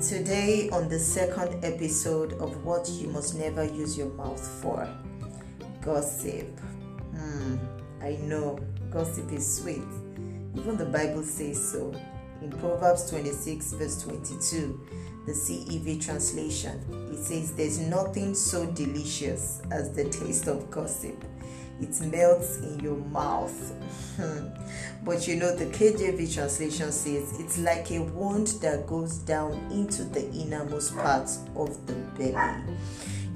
Today, on the second episode of What You Must Never Use Your Mouth For Gossip. Hmm, I know, gossip is sweet. Even the Bible says so. In Proverbs 26, verse 22, the CEV translation, it says, There's nothing so delicious as the taste of gossip it melts in your mouth. Hmm. but you know, the KJV translation says it's like a wound that goes down into the innermost parts of the belly.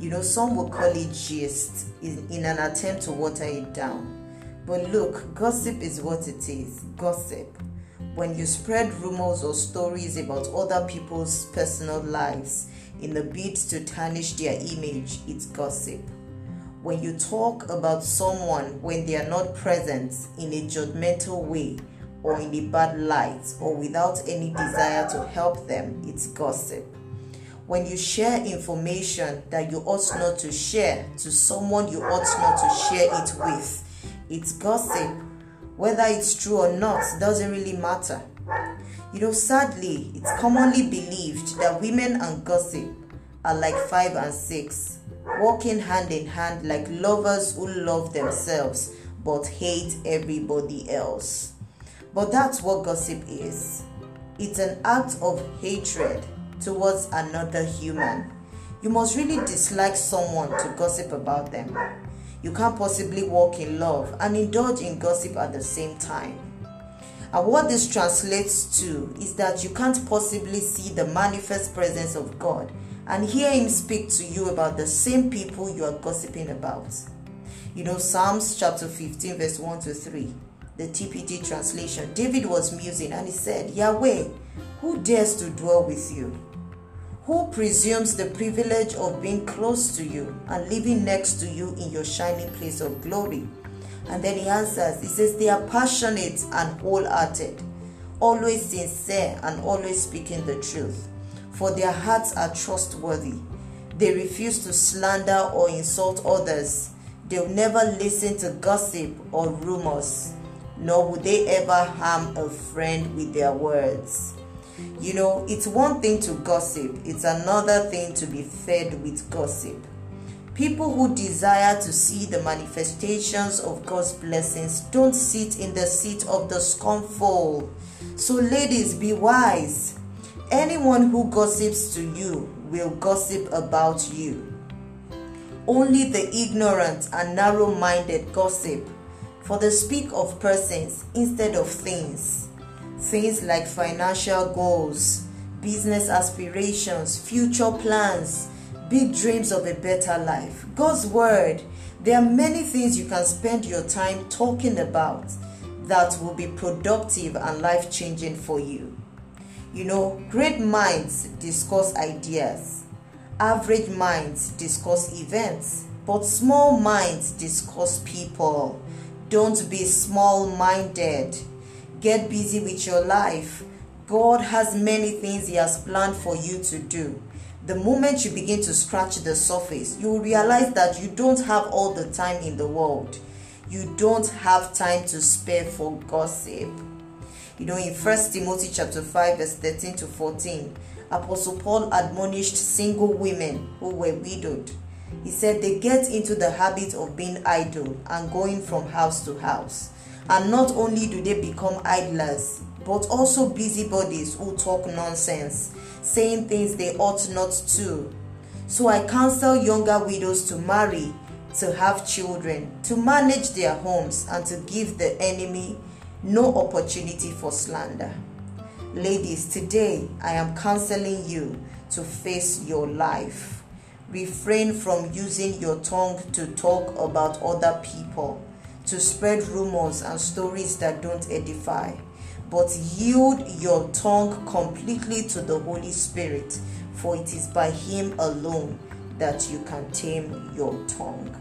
You know, some will call it gist in, in an attempt to water it down. But look, gossip is what it is gossip. When you spread rumors or stories about other people's personal lives in the bid to tarnish their image, it's gossip when you talk about someone when they are not present in a judgmental way or in a bad light or without any desire to help them, it's gossip. When you share information that you ought not to share to someone you ought not to share it with, it's gossip. Whether it's true or not doesn't really matter. You know, sadly, it's commonly believed that women and gossip are like five and six walking hand in hand like lovers who love themselves but hate everybody else. But that's what gossip is it's an act of hatred towards another human. You must really dislike someone to gossip about them. You can't possibly walk in love and indulge in gossip at the same time. And what this translates to is that you can't possibly see the manifest presence of God and hear him speak to you about the same people you are gossiping about. You know, Psalms chapter 15, verse 1 to 3, the TPT translation. David was musing and he said, Yahweh, who dares to dwell with you? Who presumes the privilege of being close to you and living next to you in your shining place of glory? And then he answers, he says, They are passionate and wholehearted, always sincere and always speaking the truth for their hearts are trustworthy. They refuse to slander or insult others. They'll never listen to gossip or rumors, nor will they ever harm a friend with their words. You know, it's one thing to gossip, it's another thing to be fed with gossip. People who desire to see the manifestations of God's blessings don't sit in the seat of the scornful. So, ladies, be wise. Anyone who gossips to you will gossip about you. Only the ignorant and narrow minded gossip, for they speak of persons instead of things. Things like financial goals, business aspirations, future plans, big dreams of a better life. God's Word. There are many things you can spend your time talking about that will be productive and life changing for you. You know, great minds discuss ideas, average minds discuss events, but small minds discuss people. Don't be small minded. Get busy with your life. God has many things He has planned for you to do. The moment you begin to scratch the surface, you will realize that you don't have all the time in the world. You don't have time to spare for gossip. You know, in First Timothy chapter 5, verse 13 to 14, Apostle Paul admonished single women who were widowed. He said they get into the habit of being idle and going from house to house. And not only do they become idlers, but also busybodies who talk nonsense, saying things they ought not to. So I counsel younger widows to marry, to have children, to manage their homes, and to give the enemy no opportunity for slander. Ladies, today I am counseling you to face your life. Refrain from using your tongue to talk about other people, to spread rumors and stories that don't edify, but yield your tongue completely to the Holy Spirit, for it is by Him alone that you can tame your tongue.